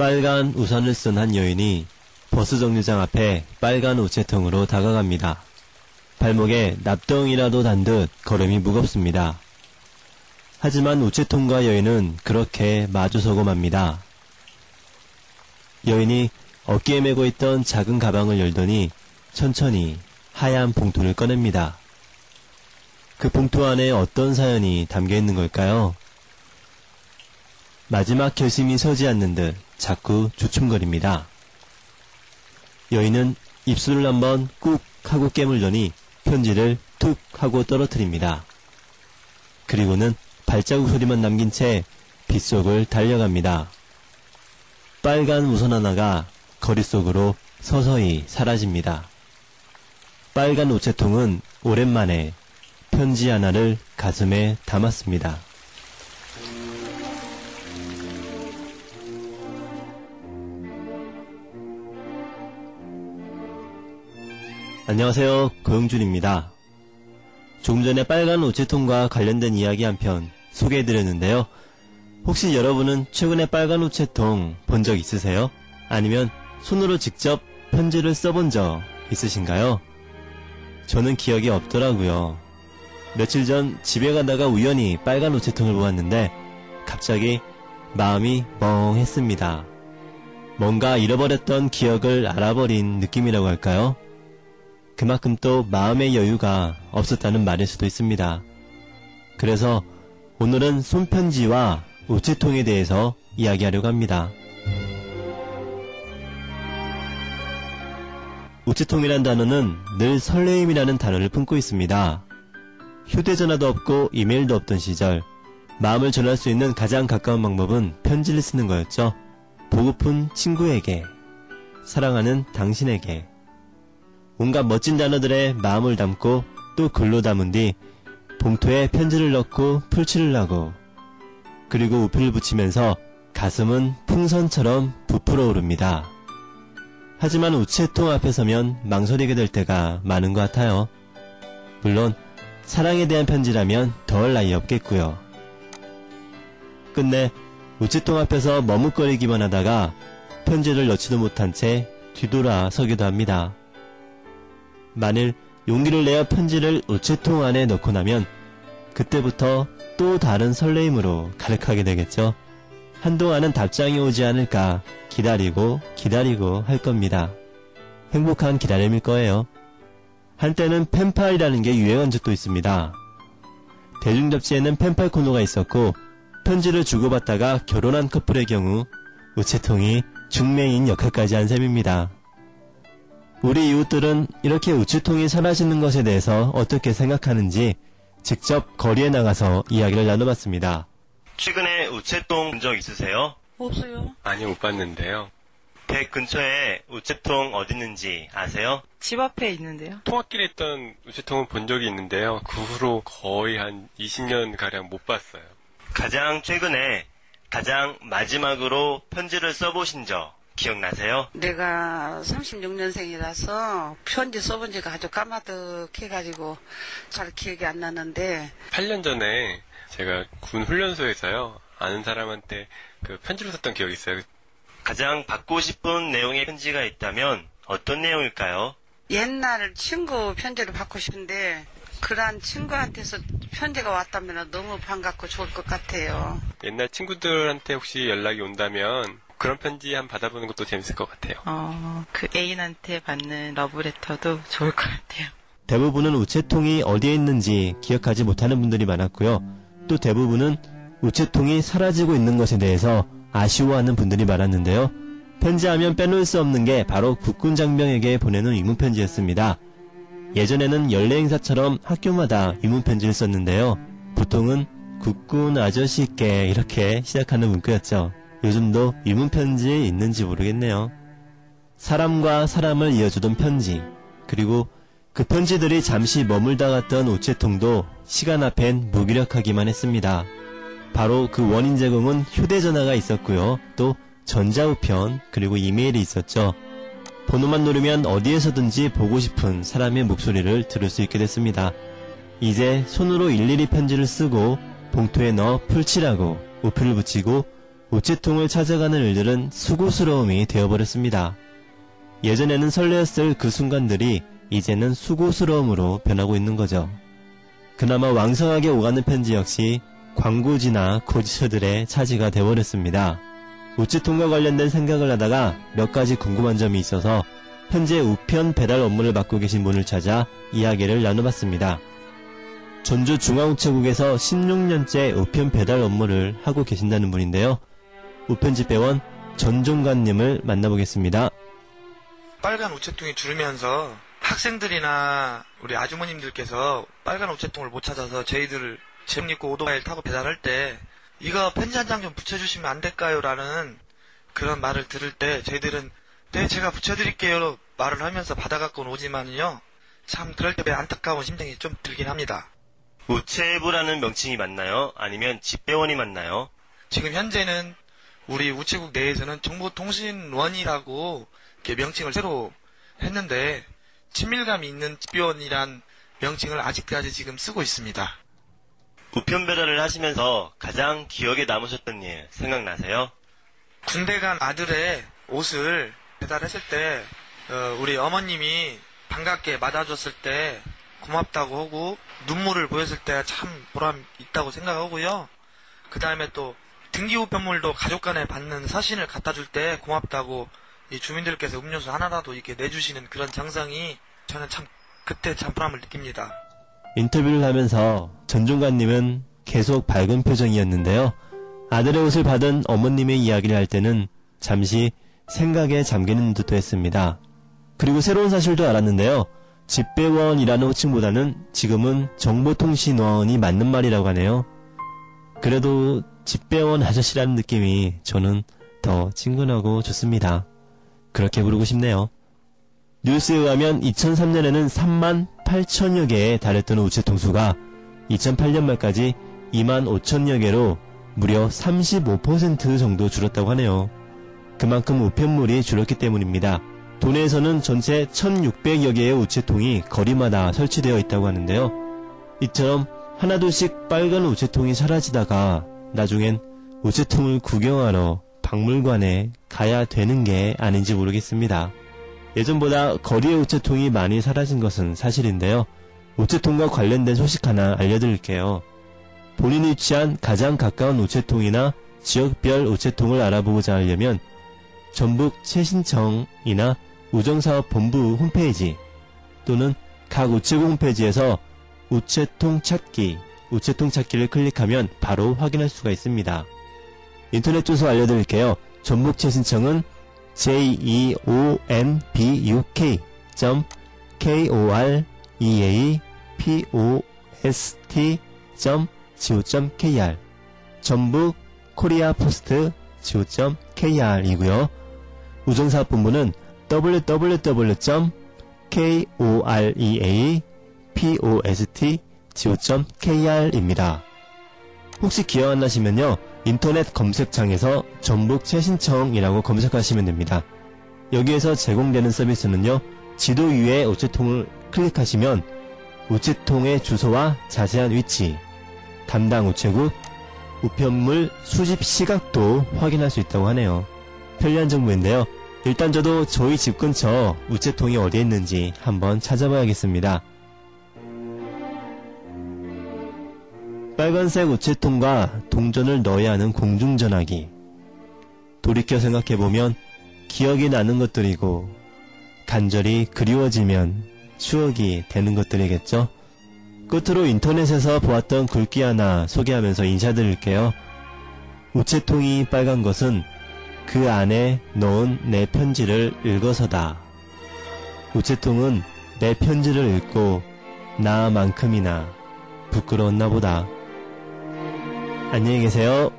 빨간 우산을 쓴 한 여인이 버스 정류장 앞에 빨간 우체통으로 다가갑니다. 발목에 납덩이라도 단 듯 걸음이 무겁습니다. 하지만 우체통과 여인은 그렇게 마주서고 맙니다. 여인이 어깨에 메고 있던 작은 가방을 열더니 천천히 하얀 봉투를 꺼냅니다. 그 봉투 안에 어떤 사연이 담겨 있는 걸까요? 마지막 결심이 서지 않는 듯 자꾸 주춤거립니다. 여인은 입술을 한번 꾹 하고 깨물더니 편지를 툭 하고 떨어뜨립니다. 그리고는 발자국 소리만 남긴 채 빗속을 달려갑니다. 빨간 우선 하나가 거리 속으로 서서히 사라집니다. 빨간 우체통은 오랜만에 편지 하나를 가슴에 담았습니다. 안녕하세요. 고영준입니다. 조금 전에 빨간 우체통과 관련된 이야기 한 편 소개해드렸는데요. 혹시 여러분은 최근에 빨간 우체통 본 적 있으세요? 아니면 손으로 직접 편지를 써본 적 있으신가요? 저는 기억이 없더라고요. 며칠 전 집에 가다가 우연히 빨간 우체통을 보았는데 갑자기 마음이 멍했습니다. 뭔가 잃어버렸던 기억을 알아버린 느낌이라고 할까요? 그만큼 또 마음의 여유가 없었다는 말일 수도 있습니다. 그래서 오늘은 손편지와 우체통에 대해서 이야기하려고 합니다. 우체통이란 단어는 늘 설레임이라는 단어를 품고 있습니다. 휴대전화도 없고 이메일도 없던 시절, 마음을 전할 수 있는 가장 가까운 방법은 편지를 쓰는 거였죠. 보고픈 친구에게, 사랑하는 당신에게, 온갖 멋진 단어들의 마음을 담고 또 글로 담은 뒤 봉투에 편지를 넣고 풀칠을 하고 그리고 우표를 붙이면서 가슴은 풍선처럼 부풀어 오릅니다. 하지만 우체통 앞에 서면 망설이게 될 때가 많은 것 같아요. 물론 사랑에 대한 편지라면 더할 나위 없겠고요. 끝내 우체통 앞에서 머뭇거리기만 하다가 편지를 넣지도 못한 채 뒤돌아 서기도 합니다. 만일 용기를 내어 편지를 우체통 안에 넣고 나면 그때부터 또 다른 설레임으로 가득하게 되겠죠. 한동안은 답장이 오지 않을까 기다리고 기다리고 할 겁니다. 행복한 기다림일 거예요. 한때는 펜팔이라는 게 유행한 적도 있습니다. 대중잡지에는 펜팔 코너가 있었고 편지를 주고받다가 결혼한 커플의 경우 우체통이 중매인 역할까지 한 셈입니다. 우리 이웃들은 이렇게 우체통이 사라지는 것에 대해서 어떻게 생각하는지 직접 거리에 나가서 이야기를 나눠봤습니다. 최근에 우체통 본 적 있으세요? 없어요. 아니, 못 봤는데요. 댁 근처에 우체통 어디 있는지 아세요? 집 앞에 있는데요. 통학길에 있던 우체통은 본 적이 있는데요. 그 후로 거의 한 20년 가량 못 봤어요. 가장 최근에 가장 마지막으로 편지를 써보신 적 기억나세요? 내가 36년생이라서 편지 써본 지가 아주 까마득해가지고 잘 기억이 안 나는데 8년 전에 제가 군 훈련소에서요. 아는 사람한테 그 편지를 썼던 기억이 있어요. 가장 받고 싶은 내용의 편지가 있다면 어떤 내용일까요? 옛날 친구 편지를 받고 싶은데 그런 친구한테서 편지가 왔다면 너무 반갑고 좋을 것 같아요. 옛날 친구들한테 혹시 연락이 온다면 그런 편지 한번 받아보는 것도 재밌을 것 같아요. 어, 그 애인한테 받는 러브레터도 좋을 것 같아요. 대부분은 우체통이 어디에 있는지 기억하지 못하는 분들이 많았고요. 또 대부분은 우체통이 사라지고 있는 것에 대해서 아쉬워하는 분들이 많았는데요. 편지하면 빼놓을 수 없는 게 바로 국군 장병에게 보내는 위문편지였습니다. 예전에는 연례 행사처럼 학교마다 위문편지를 썼는데요. 보통은 국군 아저씨께 이렇게 시작하는 문구였죠. 요즘도 위문편지 있는지 모르겠네요. 사람과 사람을 이어주던 편지, 그리고 그 편지들이 잠시 머물다 갔던 우체통도 시간 앞엔 무기력하기만 했습니다. 바로 그 원인 제공은 휴대전화가 있었고요. 또 전자우편, 그리고 이메일이 있었죠. 번호만 누르면 어디에서든지 보고 싶은 사람의 목소리를 들을 수 있게 됐습니다. 이제 손으로 일일이 편지를 쓰고 봉투에 넣어 풀칠하고 우표를 붙이고 우체통을 찾아가는 일들은 수고스러움이 되어버렸습니다. 예전에는 설레었을 그 순간들이 이제는 수고스러움으로 변하고 있는 거죠. 그나마 왕성하게 오가는 편지 역시 광고지나 고지서들의 차지가 되어버렸습니다. 우체통과 관련된 생각을 하다가 몇 가지 궁금한 점이 있어서 현재 우편 배달 업무를 맡고 계신 분을 찾아 이야기를 나눠봤습니다. 전주 중앙우체국에서 16년째 우편 배달 업무를 하고 계신다는 분인데요. 우편집배원 전종관님을 만나보겠습니다. 빨간 우체통이 줄으면서 학생들이나 우리 아주머님들께서 빨간 우체통을 못 찾아서 저희들을 재밌고 오토바이를 타고 배달할 때 이거 편지 한 장 좀 붙여주시면 안 될까요? 라는 그런 말을 들을 때 저희들은 네 제가 붙여드릴게요 말을 하면서 받아갖고 오지만요 참 그럴 때 안타까운 심정이 좀 들긴 합니다. 우체부라는 명칭이 맞나요? 아니면 집배원이 맞나요? 지금 현재는 우리 우체국 내에서는 정보통신원이라고 명칭을 새로 했는데 친밀감이 있는 집배원이란 명칭을 아직까지 지금 쓰고 있습니다. 우편 배달을 하시면서 가장 기억에 남으셨던 일 생각나세요? 군대 간 아들의 옷을 배달했을 때 어, 우리 어머님이 반갑게 맞아줬을 때 고맙다고 하고 눈물을 보였을 때 참 보람 있다고 생각하고요. 그 다음에 또 등기우편물도 가족 간에 받는 사진을 갖다 줄 때 고맙다고 이 주민들께서 음료수 하나라도 이렇게 내주시는 그런 장상이 저는 참 그때 참 보람을 느낍니다. 인터뷰를 하면서 전종관님은 계속 밝은 표정이었는데요. 아들의 옷을 받은 어머님의 이야기를 할 때는 잠시 생각에 잠기는 듯도 했습니다. 그리고 새로운 사실도 알았는데요. 집배원이라는 호칭보다는 지금은 정보통신원이 맞는 말이라고 하네요. 그래도 집배원 아저씨라는 느낌이 저는 더 친근하고 좋습니다. 그렇게 부르고 싶네요. 뉴스에 의하면 2003년에는 3만 8천여 개에 달했던 우체통 수가 2008년 말까지 2만 5천여 개로 무려 35% 정도 줄었다고 하네요. 그만큼 우편물이 줄었기 때문입니다. 도내에서는 전체 1,600여 개의 우체통이 거리마다 설치되어 있다고 하는데요. 이처럼 하나둘씩 빨간 우체통이 사라지다가 나중엔 우체통을 구경하러 박물관에 가야 되는 게 아닌지 모르겠습니다. 예전보다 거리의 우체통이 많이 사라진 것은 사실인데요. 우체통과 관련된 소식 하나 알려드릴게요. 본인이 위치한 가장 가까운 우체통이나 지역별 우체통을 알아보고자 하려면 전북 최신청이나 우정사업본부 홈페이지 또는 각 우체국 홈페이지에서 우체통 찾기, 우체통 찾기를 클릭하면 바로 확인할 수가 있습니다. 인터넷 주소 알려드릴게요. 전북 최신청은 jeonbuk.koreapost.go.kr 전북 코리아 포스트 go.kr이고요. 우정사업본부는 www.koreapost.go.kr 입니다. 혹시 기억 안 나시면요. 인터넷 검색창에서 전북체신청이라고 검색하시면 됩니다. 여기에서 제공되는 서비스는요. 지도 위에 우체통을 클릭하시면 우체통의 주소와 자세한 위치, 담당 우체국, 우편물 수집 시각도 확인할 수 있다고 하네요. 편리한 정보인데요. 일단 저도 저희 집 근처 우체통이 어디에 있는지 한번 찾아봐야겠습니다. 빨간색 우체통과 동전을 넣어야 하는 공중전화기. 돌이켜 생각해보면 기억이 나는 것들이고 간절히 그리워지면 추억이 되는 것들이겠죠? 끝으로 인터넷에서 보았던 글귀 하나 소개하면서 인사드릴게요. 우체통이 빨간 것은 그 안에 넣은 내 편지를 읽어서다. 우체통은 내 편지를 읽고 나만큼이나 부끄러웠나 보다. 안녕히 계세요.